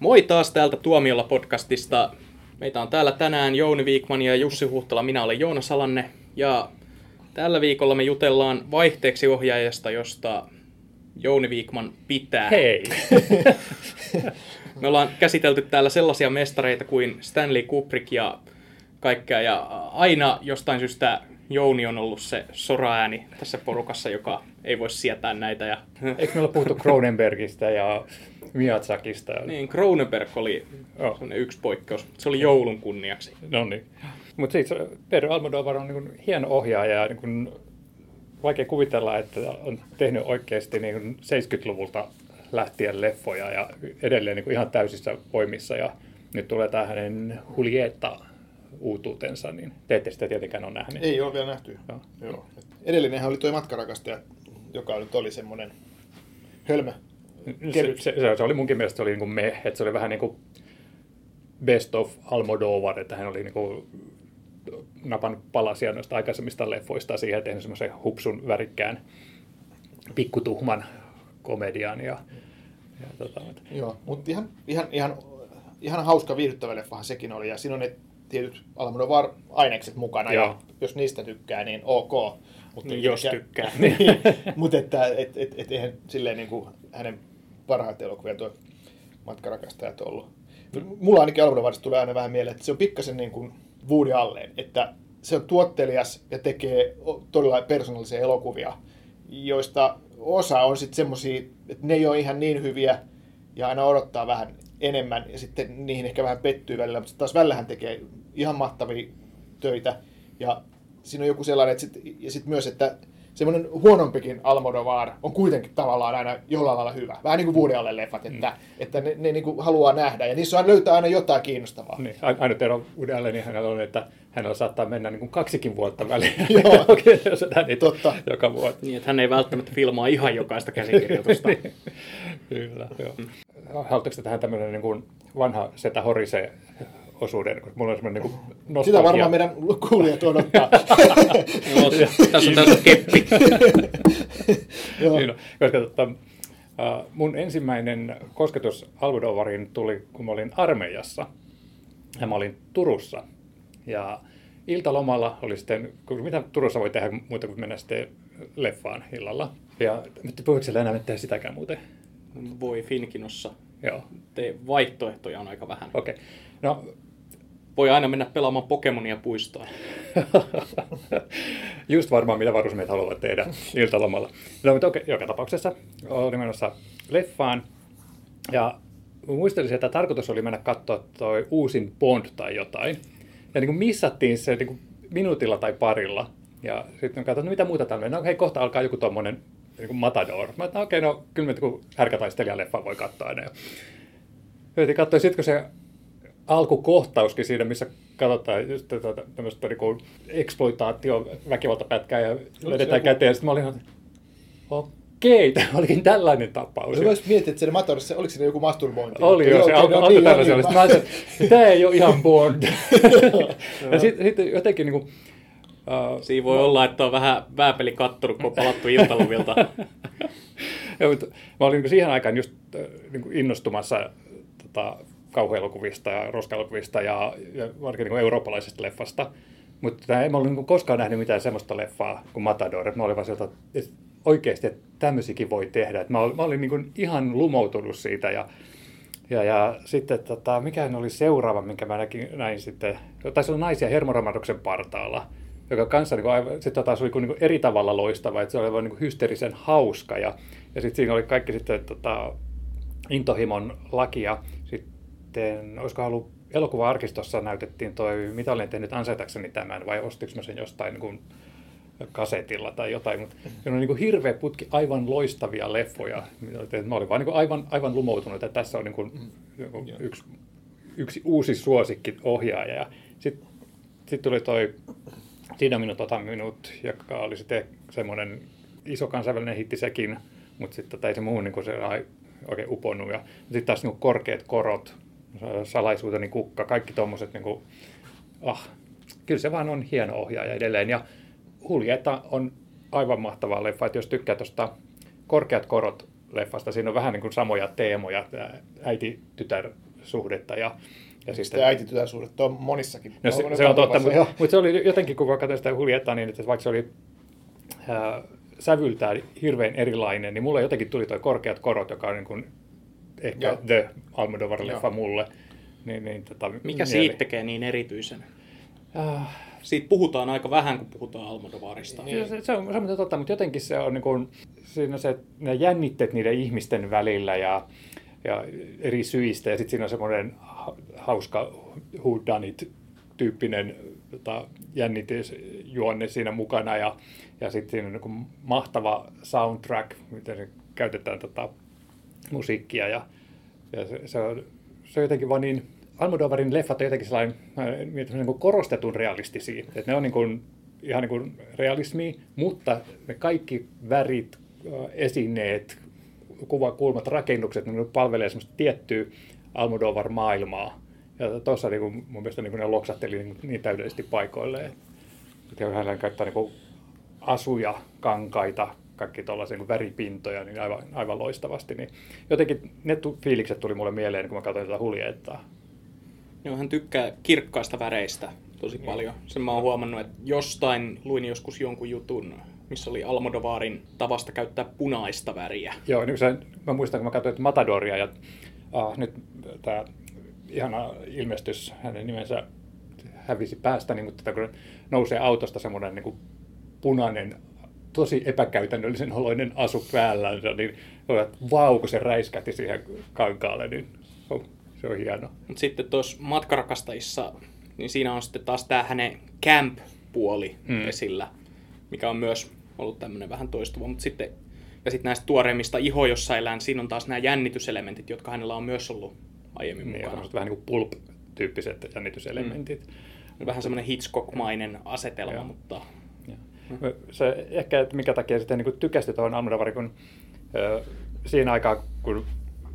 Moi taas täältä Tuomiolla podcastista. Meitä on täällä tänään Jouni Viikman ja Jussi Huhtala. Minä olen Joona Salanne. Ja tällä viikolla me jutellaan vaihteeksi ohjaajasta, josta Jouni Viikman pitää. Hei! me ollaan käsitelty täällä sellaisia mestareita kuin Stanley Kubrick ja kaikkea. Ja aina jostain syystä Jouni on ollut se soraääni tässä porukassa, joka ei voi sietää näitä. Ja... Eikö me olla puhuttu Cronenbergistä ja Miyazakista? Niin, Cronenberg oli oh. yksi poikkeus. Se oli joulun kunniaksi. No niin. Mutta siis Pedro Almodovar on niin hieno ohjaaja ja niin vaikea kuvitella, että on tehnyt oikeasti niin 70-luvulta lähtien leffoja ja edelleen niin ihan täysissä voimissa. Ja nyt tulee tämä hänen Julieta uutuutensa, niin te ette sitä tietenkään ole nähneet. Ei ole vielä nähty. Joo. Joo. Edellinenhän oli tuo matkarakastaja, joka nyt oli semmoinen hölmö. Se, se, se, se, oli munkin mielestä se oli niin kuin me, että se oli vähän niin kuin best of Almodovar, että hän oli niin kuin napan palasia noista aikaisemmista leffoista siihen ja tehnyt semmoisen hupsun värikkään pikkutuhman komedian. Ja, ja tota, Joo, mutta ihan, ihan, ihan, ihan hauska viihdyttävä leffahan sekin oli. Ja siinä on ne tietyt Almodovar-ainekset mukana, Joo. ja jos niistä tykkää, niin ok. Mutta niin jos ehkä, tykkää. niin, mutta että et, et, et, eihän silleen niin kuin hänen parhaat elokuvia tuo matkarakastajat ollut. Mulla ainakin Almodovarista tulee aina vähän mieleen, että se on pikkasen niin kuin Woody Allen, että se on tuottelias ja tekee todella persoonallisia elokuvia, joista osa on sitten semmoisia, että ne ei ole ihan niin hyviä ja aina odottaa vähän enemmän ja sitten niihin ehkä vähän pettyy välillä, mutta taas välillä hän tekee ihan mahtavia töitä ja siinä on joku sellainen, että sit, ja sitten myös, että semmoinen huonompikin Almodovar on kuitenkin tavallaan aina jollain lailla hyvä. Vähän niin kuin Woody Allen leffat, että, mm. että ne, ne niin kuin haluaa nähdä ja niissä on löytää aina jotain kiinnostavaa. Niin, aina ero Woody Allenin hänellä on, että hänellä saattaa mennä niin kuin kaksikin vuotta väliin. Joo, jos niin Totta. joka vuosi. Niin, että hän ei välttämättä filmaa ihan jokaista käsikirjoitusta. niin. Kyllä, joo. Mm. Haluatteko tähän tämmöinen niin kuin vanha Setä Horise osuuden, koska mulla on semmoinen niin nostalgia. Sitä varmaan meidän kuulijat odottaa. no, tässä on tämmöinen keppi. Joo. Niin, koska tota, mun ensimmäinen kosketus Almodovariin tuli, kun mä olin armeijassa. Ja mä olin Turussa. Ja iltalomalla oli sitten, mitä Turussa voi tehdä muuta kuin mennä sitten leffaan illalla. Ja nyt puhuiko siellä enää tehdä sitäkään muuten? Voi Finkinossa. Joo. Te vaihtoehtoja on aika vähän. Okei. Okay. No, voi aina mennä pelaamaan Pokemonia puistoon. Just varmaan mitä varusmiehet haluavat tehdä iltalomalla. No, mutta okei, joka tapauksessa olin menossa leffaan. Ja muistelisin, että tarkoitus oli mennä katsoa toi uusin Bond tai jotain. Ja niin kuin missattiin se niin kuin minuutilla tai parilla. Ja sitten katsoin, no mitä muuta täällä No hei, kohta alkaa joku tommonen niin Matador. Mä että okei, no kyllä me kun härkätaistelijan voi katsoa aina. Ja katsoin, sitten kun se alkukohtauskin siinä, missä katsotaan just tätä, tämmöistä niin eksploitaatio, väkivaltapätkää ja löydetään käteen. Sitten mä olin, okei, tämä olikin tällainen tapaus. Mä voisin miettiä, että se Matorissa, oliko siinä joku masturbointi? Oli jo, se alkoi no, niin, tällaisia. Niin, mä ajattelin, että tämä ei ole ihan Bond. ja sitten sit jotenkin niin kuin, Uh, Siinä voi mä... olla, että on vähän vääpeli kattonut, kun on palattu iltalovilta. ja, mutta mä olin niin siihen aikaan just niin innostumassa tota, kauhuelokuvista ja roskaelokuvista ja, ja varsinkin niin eurooppalaisesta leffasta. Mutta en ollut niin koskaan nähnyt mitään semmoista leffaa kuin Matador. Mä olin vaan sieltä, että oikeasti, että tämmöisikin voi tehdä. Että mä olin, mä olin niin ihan lumoutunut siitä ja, ja, ja sitten tota, mikä oli seuraava, minkä mä näkin, näin sitten, taisi olla naisia hermoromahduksen partaalla, joka kanssa niin kuin, sitten taas oli niin eri tavalla loistava, että se oli niin kuin hysteerisen hauska ja, ja sitten siinä oli kaikki sitten tota, intohimon lakia. Sitten sitten, olisiko ollut elokuva-arkistossa näytettiin toi, mitä olen tehnyt ansaitakseni tämän, vai ostiko mä sen jostain niin kuin kasetilla tai jotain, mutta se on niin kuin hirveä putki aivan loistavia leffoja. Mä olin vaan niin kuin aivan, aivan lumoutunut, että tässä on niin kuin mm. yksi, yksi uusi suosikki ohjaaja. Ja sitten sit tuli toi Siinä minut, ota minut, joka oli sitten semmoinen iso kansainvälinen hitti sekin, mutta sitten ei se muu niin kuin se oikein uponnut. Ja sitten taas niin kuin korkeat korot, salaisuuteni kukka, kaikki tuommoiset, niin kuin, ah, kyllä se vaan on hieno ohjaaja edelleen. Ja Huljeta on aivan mahtava leffa, että jos tykkää tuosta Korkeat korot leffasta, siinä on vähän niin kuin samoja teemoja, äiti-tytär suhdetta. Ja, ja sitten äiti suhdetta on monissakin. No, se, se on totta, mutta, mutta se oli jotenkin, kun katsoin sitä Juliettaa, niin että vaikka se oli ää, sävyltään hirveän erilainen, niin mulle jotenkin tuli tuo korkeat korot, joka on niin kuin ehkä Joo. The Almodovar-leffa mulle. Niin, niin, tota, Mikä mieli. siitä tekee niin erityisen? Äh, siitä puhutaan aika vähän, kun puhutaan Almodovarista. Niin. Se, se, on, se on totta, mutta jotenkin se on niin kuin, siinä se, ne jännitteet niiden ihmisten välillä ja, ja eri syistä. Ja sitten siinä on semmoinen hauska whodunit tyyppinen tota, jännitysjuonne siinä mukana. Ja, ja sitten siinä on niin mahtava soundtrack, miten se käytetään tota, musiikkia. Ja, ja se, se, on, se on jotenkin vaan niin Almodovarin leffat on jotenkin sellainen niin kuin korostetun realistisia. Että ne on niin kuin, ihan niin kuin realismi, mutta ne kaikki värit, esineet, kuvakulmat, rakennukset, ne palvelee semmoista tiettyä Almodovar-maailmaa. Ja tuossa niin kuin, mun mielestä niin kuin ne loksatteli niin, niin täydellisesti paikoilleen. Että hän käyttää niin kuin asuja, kankaita, kaikki tuollaisia niin väripintoja niin aivan, aivan loistavasti. Niin jotenkin ne tu- fiilikset tuli mulle mieleen, kun mä katsoin tätä huljettaa. Joo, hän tykkää kirkkaista väreistä tosi paljon. Sen mä oon huomannut, että jostain luin joskus jonkun jutun, missä oli Almodovarin tavasta käyttää punaista väriä. Joo, niin se, mä muistan, kun mä katsoin Matadoria ja ah, nyt tämä ihana ilmestys, hänen nimensä hävisi päästä, niin, mutta kun nousee autosta semmoinen niin punainen, tosi epäkäytännöllisen oloinen asu päällä, niin vau, kun se räiskähti siihen kankaalle, niin oh, se on hieno. Mut sitten tuossa matkarakastajissa, niin siinä on sitten taas tämä hänen camp-puoli mm. esillä, mikä on myös ollut tämmöinen vähän toistuva. Mutta sitten, ja sitten näistä tuoreimmista iho elää, siinä on taas nämä jännityselementit, jotka hänellä on myös ollut aiemmin niin, mukana. vähän niin kuin pulp-tyyppiset jännityselementit. Mm. Vähän semmoinen Hitchcock-mainen asetelma, ja. mutta... Ja. Se ehkä, että mikä takia sitten niin tykästi tuohon Almodovarin, kun siinä aikaa, kun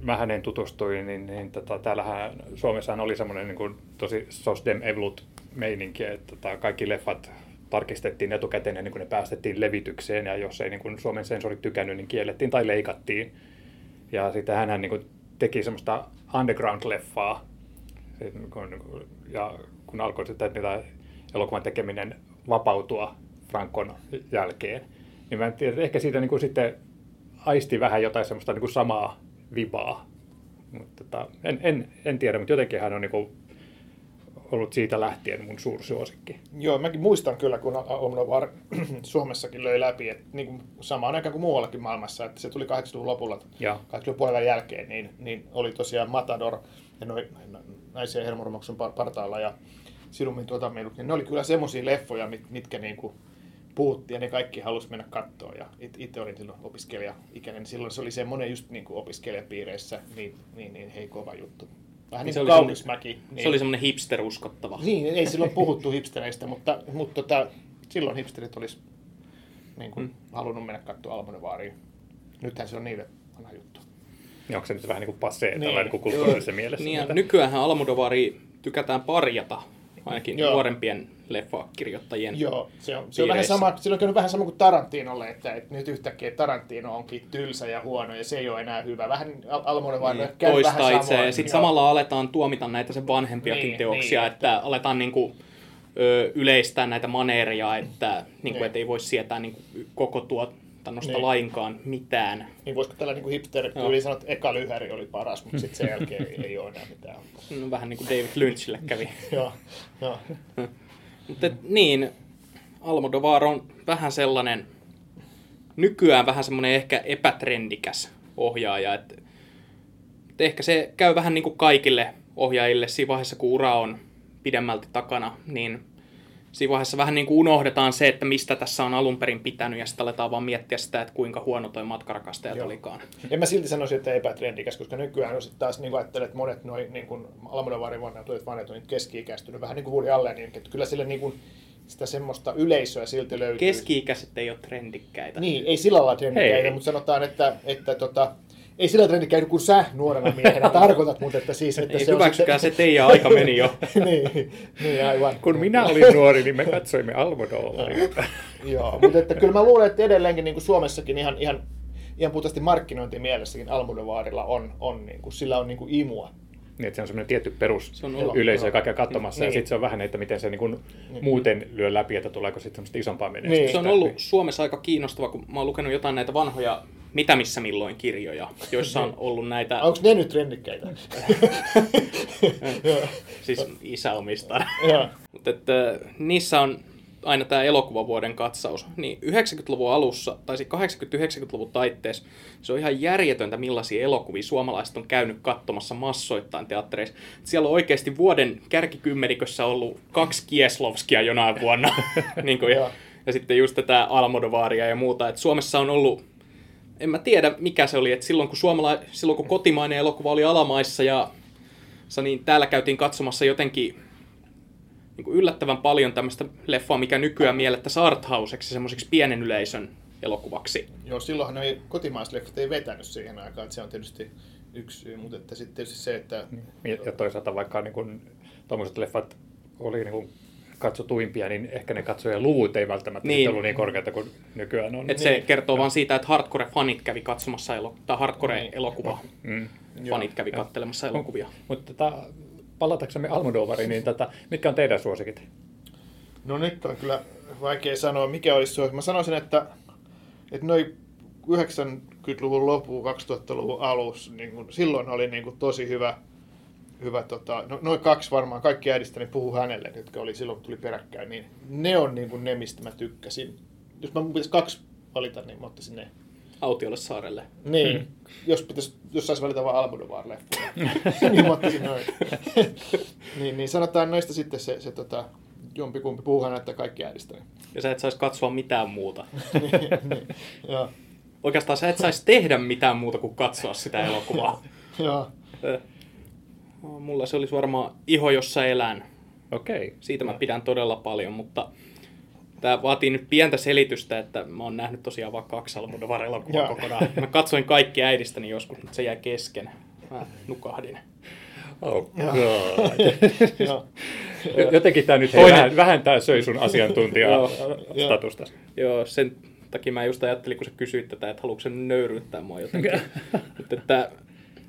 mä hänen tutustuin, niin, niin tota, täällähän Suomessahan oli semmoinen niin kuin, tosi sosdem evlut meininki, että tota, kaikki leffat tarkistettiin etukäteen ennen kuin ne päästettiin levitykseen, ja jos ei niin kuin Suomen sensorit tykännyt, niin kiellettiin tai leikattiin. Ja sitten hän niin kuin, teki semmoista underground-leffaa, ja kun alkoi sitten niitä elokuvan tekeminen vapautua Frankon jälkeen, niin mä en tiedä, ehkä siitä niin kuin sitten aisti vähän jotain semmoista niin kuin samaa vibaa. Mutta tota, en, en, en tiedä, mutta jotenkin hän on niin ollut siitä lähtien mun suursuosikki. Joo, mäkin muistan kyllä, kun Omnovar Suomessakin löi läpi, että niin kuin samaan aikaan kuin muuallakin maailmassa, että se tuli 80-luvun lopulla, 80-luvun puolella jälkeen, niin, niin oli tosiaan Matador ja noin naisia hermoromuksen partaalla ja Sirumin tuota niin ne oli kyllä semmoisia leffoja, mitkä niin kuin puhuttiin ja ne kaikki halusi mennä kattoon. Ja itse olin silloin opiskelija-ikäinen, niin silloin se oli semmoinen just niin kuin opiskelijapiireissä, niin, niin, niin hei kova juttu. Vähän niin, niin kuin Kaunismäki. Niin, se oli semmoinen hipster-uskottava. Niin, ei silloin puhuttu hipstereistä, mutta, mutta tota, silloin hipsterit olisi niin kuin, hmm. halunnut mennä katsoa Almodovaariin. Nythän se on niille vanha juttu. Niin onko se nyt vähän niin kuin passee niin. tällainen niin kulttuurisessa mielessä? Niin, nykyään Almodovari tykätään parjata ainakin Joo. nuorempien leffakirjoittajien Joo, se on, se on vähän sama, silloin on vähän sama kuin Tarantinolle, että, että nyt yhtäkkiä Tarantino onkin tylsä ja huono ja se ei ole enää hyvä. Vähän Almodovar niin, käy toistaa vähän itse. Ja sitten samalla aletaan tuomita näitä sen vanhempiakin niin, teoksia, niin, että, että aletaan niinku, ö, yleistää näitä maneeria, että, niinku, niin. että ei voi sietää niinku, koko tuo tuotannosta niin. lainkaan mitään. Niin voisiko tällä niin hipster yli sanoa, että eka lyhäri oli paras, mutta sitten sen jälkeen ei, ei ole enää mitään. No, vähän niin kuin David Lynchille kävi. joo, joo. mutta niin, Almodovar on vähän sellainen, nykyään vähän semmoinen ehkä epätrendikäs ohjaaja, että, että ehkä se käy vähän niin kuin kaikille ohjaajille siinä vaiheessa, kun ura on pidemmälti takana, niin siinä vaiheessa vähän niin kuin unohdetaan se, että mistä tässä on alun perin pitänyt, ja sitten aletaan vaan miettiä sitä, että kuinka huono toi matkarakastajat Joo. olikaan. En mä silti sanoisi, että epätrendikäs, koska nykyään on sitten taas niin ajattelet, että monet noin niin kuin Almodovarin vanhat vanhat on keski-ikäistynyt, vähän niin kuin Woody Allen, niin että kyllä sille niin kuin, sitä semmoista yleisöä silti löytyy. Keski-ikäiset ei ole trendikkäitä. Niin, ei sillä lailla trendikkäitä, Hei. mutta sanotaan, että, että tota, ei sillä trendi käynyt kuin sä nuorena miehenä tarkoitat, mutta että siis... Että ei se hyväksykää sitten... se teidän aika meni jo. niin, niin, aivan. Kun minä olin nuori, niin me katsoimme Almodovaria. Joo, mutta että kyllä mä luulen, että edelleenkin niin kuin Suomessakin ihan, ihan, ihan puhtaasti markkinointimielessäkin Almodovarilla on, on niin kuin, sillä on niin kuin imua. Niin, että se on semmoinen tietty perus Se on ollut- yleisö, joka käy katsomassa, ja Niin. sitten se on vähän, että miten se niin kuin muuten lyö läpi, että tuleeko sitten semmoista isompaa menestystä. Niin. Se on ollut Suomessa aika kiinnostava, kun mä oon lukenut jotain näitä vanhoja Mitä missä milloin kirjoja, joissa on ollut näitä, Onko ne nyt trendikkäitä? Joo. siis isä omistaa. Mutta että niissä on aina tämä elokuvavuoden katsaus. Niin 90-luvun alussa, tai 80-90-luvun taitteessa, se on ihan järjetöntä, millaisia elokuvia suomalaiset on käynyt katsomassa massoittain teattereissa. Siellä on oikeasti vuoden kärkikymmenikössä ollut kaksi Kieslovskia jonain vuonna. niin kuin, ja, ja sitten just tätä Almodovaria ja muuta. Et Suomessa on ollut, en mä tiedä mikä se oli, että silloin kun, suomala, silloin kun kotimainen elokuva oli alamaissa ja niin täällä käytiin katsomassa jotenkin niin kuin yllättävän paljon tämmöistä leffaa, mikä nykyään miellettäisiin arthauseksi, semmoiseksi pienen yleisön elokuvaksi. Joo, silloinhan noi kotimaiset leffat ei vetänyt siihen aikaan, että se on tietysti yksi syy, mutta että sitten tietysti se, että Ja ja toisaalta vaikka niin kuin, tuommoiset leffat oli niin kuin katsotuimpia, niin ehkä ne katsojen luvut ei välttämättä Niin. niin. ollut niin korkeita kuin nykyään on. Et se kertoo vaan siitä, että hardcore-fanit kävi katsomassa elo- tai hardcore-elokuva. Mm. Fanit kävi kattelemassa elokuvia. Mutta tota, palataksemme Almodovariin, niin tota, mitkä on teidän suosikit? No nyt on kyllä vaikea sanoa, mikä olisi suosikki. Mä sanoisin, että, että noin 90-luvun loppu, 2000-luvun alus, niin kun, silloin oli niin kuin tosi hyvä, hyvä tota, no, noin kaksi varmaan, kaikki äidistäni puhuu hänelle, jotka oli silloin, kun tuli peräkkäin, niin ne on niin kuin ne, mistä mä tykkäsin. Jos mä mun pitäisi kaksi valita, niin mä ottaisin ne. Autiolle saarelle. Niin, Hmm. jos, pitäisi, jos saisi valita vain Almodovar leffoja, niin mä ottaisin noin. niin, niin sanotaan noista sitten se, se tota, jompikumpi puhuu hänelle kaikki äidistäni. Ja sä et saisi katsoa mitään muuta. niin, niin, joo, Oikeastaan sä et saisi tehdä mitään muuta kuin katsoa sitä elokuvaa. joo. Mulla se olisi varmaan Iho, jossa elän. Okei. Siitä mä pidän todella paljon, mutta tämä vaatii nyt pientä selitystä, että mä oon nähnyt tosiaan vaan kaksi Almodovar-elokuvaa Joo. kokonaan. Mä katsoin kaikki äidistäni joskus, mutta se jäi kesken. Mä nukahdin. Oh, Joo. God. joo. Jotenkin tämä nyt Toinen- vähän, vähän tää söi sun Joo. asiantuntija-statusta. Joo, sen takia mä just ajattelin, kun sä kysyit tätä, että haluatko sen nöyryyttää mua jotenkin. mutta että,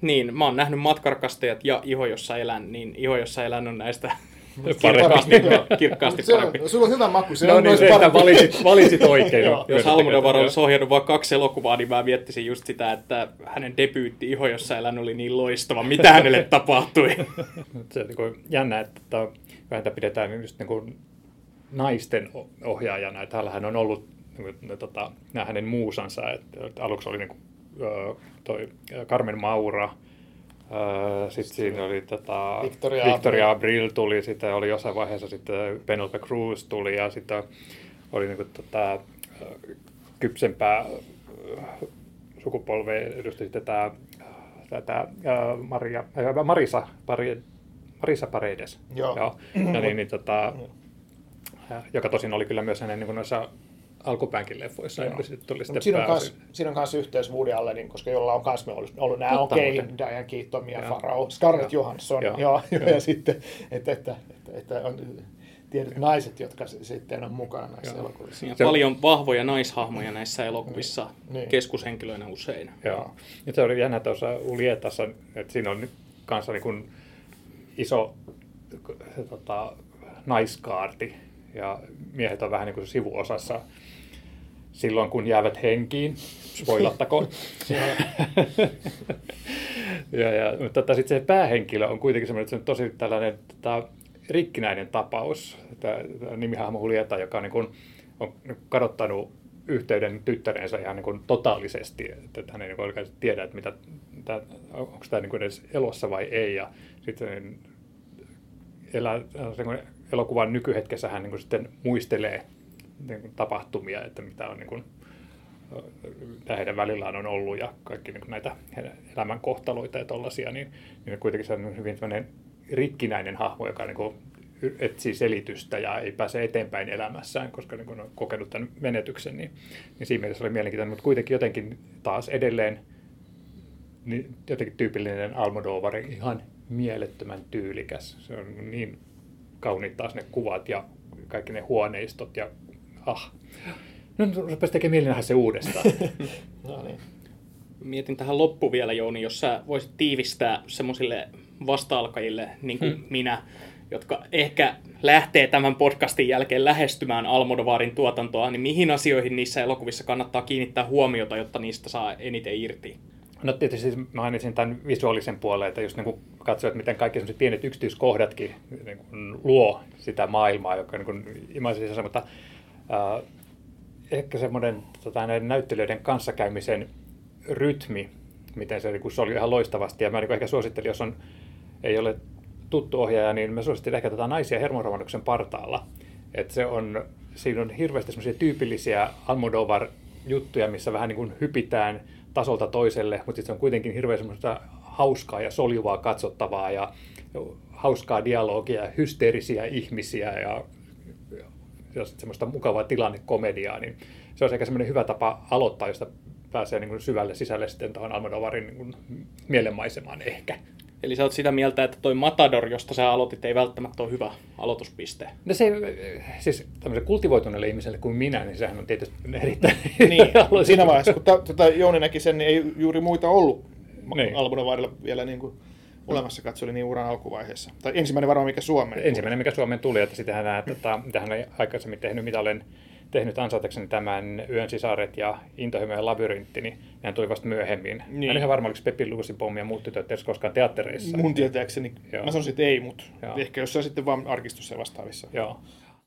niin, mä oon nähnyt Matkarakastajat ja Iho, jossa elän, niin Iho, jossa elän on näistä kirkkaasti, Joo. kirkkaasti Se parempi. on, sulla on hyvä maku, se No on niin, se, että parempi. valitsit, valitsit oikein. Joo. Jos Almodovar olisi ohjannut vain kaksi elokuvaa, niin mä miettisin just sitä, että hänen debyytti Iho, jossa elän oli niin loistava. Mitä hänelle tapahtui? Se on niin jännä, että tota, vähän tätä pidetään just niin kuin naisten ohjaajana. Että hänellähän on ollut niin kuin, ne, tota, nämä hänen muusansa. Että, aluksi oli niin kuin, toi Carmen Maura, sitten siinä oli tota, Victoria Victoria Abril tuli, sitten oli jossain vaiheessa sitten Penelope Cruz tuli ja sitten oli niin kuin, tota, kypsempää sukupolvea edusti sitten tämä tätä Maria, äh, Marisa, Pari, Marisa Paredes. Joo. Joo. Ja niin, niin, tota, joka tosin oli kyllä myös hänen niin noissa alkupäänkin leffoissa. Joo. Sitten tuli sitten siinä, on kans, siinä on kans yhteys Woody Allenin, koska jolla on kans me ollut, ollut nämä Totta Okei, muuten. Diane Keaton, Mia Joo. Farrow, Scarlett Joo. Johansson, Joo. joo, joo, ja sitten, että, että, että, että on tietyt naiset, jotka sitten on mukana näissä Joo. elokuvissa. Ja paljon vahvoja naishahmoja näissä elokuvissa, Niin. keskushenkilöinä usein. Joo. Ja se oli jännä tuossa Ulietassa, että siinä on nyt kanssa niin kuin iso tota, naiskaarti ja miehet on vähän niin kuin sivuosassa silloin, kun jäävät henkiin. Spoilattako? ja, ja, mutta tota, sitten se päähenkilö on kuitenkin semmoinen, että se on tosi tällainen tota, rikkinäinen tapaus. Tämä, tämä nimihahmo Julieta, joka on, niin kuin, on kadottanut yhteyden tyttärensä ihan niin kuin totaalisesti, että hän ei niin oikein tiedä, että mitä, mitä, onko tämä niin kuin edes elossa vai ei. Ja sitten elää, niin kuin elokuvan nykyhetkessä hän niin kuin sitten muistelee niin tapahtumia, että mitä on niin kuin, mitä heidän välillään on ollut ja kaikki niin näitä elämän kohtaloita ja tollaisia, niin, niin kuitenkin se on hyvin rikkinäinen hahmo, joka niin etsii selitystä ja ei pääse eteenpäin elämässään, koska niin on kokenut tämän menetyksen, niin, niin siinä mielessä oli mielenkiintoinen, mutta kuitenkin jotenkin taas edelleen niin jotenkin tyypillinen Almodovari, ihan mielettömän tyylikäs. Se on niin kauniit taas ne kuvat ja kaikki ne huoneistot ja ah. No rupesi tekemään mieli nähdä se uudestaan. No niin. Mietin tähän loppu vielä, Jouni, jos sä voisit tiivistää semmoisille vasta-alkajille, niin kuin hmm. minä, jotka ehkä lähtee tämän podcastin jälkeen lähestymään Almodovarin tuotantoa, niin mihin asioihin niissä elokuvissa kannattaa kiinnittää huomiota, jotta niistä saa eniten irti? No tietysti siis mainitsin tämän visuaalisen puolen, että just niin kuin katsoo, että miten kaikki pienet yksityiskohdatkin niin kuin luo sitä maailmaa, joka niin kuin mutta äh, ehkä semmoinen tota, näiden näyttelijöiden kanssakäymisen rytmi, miten se, niin se oli ihan loistavasti, ja mä niin ehkä suosittelin, jos on, ei ole tuttu ohjaaja, niin mä suosittelen ehkä tätä naisia hermoromahduksen partaalla. että se on, siinä on hirveästi semmoisia tyypillisiä Almodovar juttuja, missä vähän niin kuin hypitään tasolta toiselle, mutta sitten se on kuitenkin hirveän semmoista hauskaa ja soljuvaa katsottavaa ja hauskaa dialogia, hysteerisiä ihmisiä ja, ja semmoista mukavaa tilannekomediaa, niin se on ehkä semmoinen hyvä tapa aloittaa, josta pääsee niin kuin syvälle sisälle sitten tuohon Almodovarin niin kuin mielenmaisemaan ehkä. Eli sä oot sitä mieltä, että toi Matador, josta sä aloitit, ei välttämättä ole hyvä aloituspiste. No se, siis tämmöiselle kultivoituneelle ihmiselle kuin minä, niin sehän on tietysti erittäin... Niin, siinä vaiheessa, kun tota Jouni näki sen, niin ei juuri muita ollut niin. Almodovarilla vielä niin kuin olemassa katso, oli niin uran alkuvaiheessa. Tai ensimmäinen varmaan, mikä Suomeen Ensimmäinen, mikä Suomeen tuli, että sitähän hän, tota, mitä hän ei aikaisemmin tehnyt, mitä olen tehnyt ansaitakseni tämän Yön sisaret ja Intohimojen labyrintti, niin hän tuli vasta myöhemmin. Niin. En ihan varma, oliko Peppi Luusipommi ja muut tytöt edes koskaan teattereissa. Mun tietääkseni, Joo. mä sanoisin, että ei, mutta Joo. ehkä jossain sitten vaan arkistossa ja vastaavissa. Joo.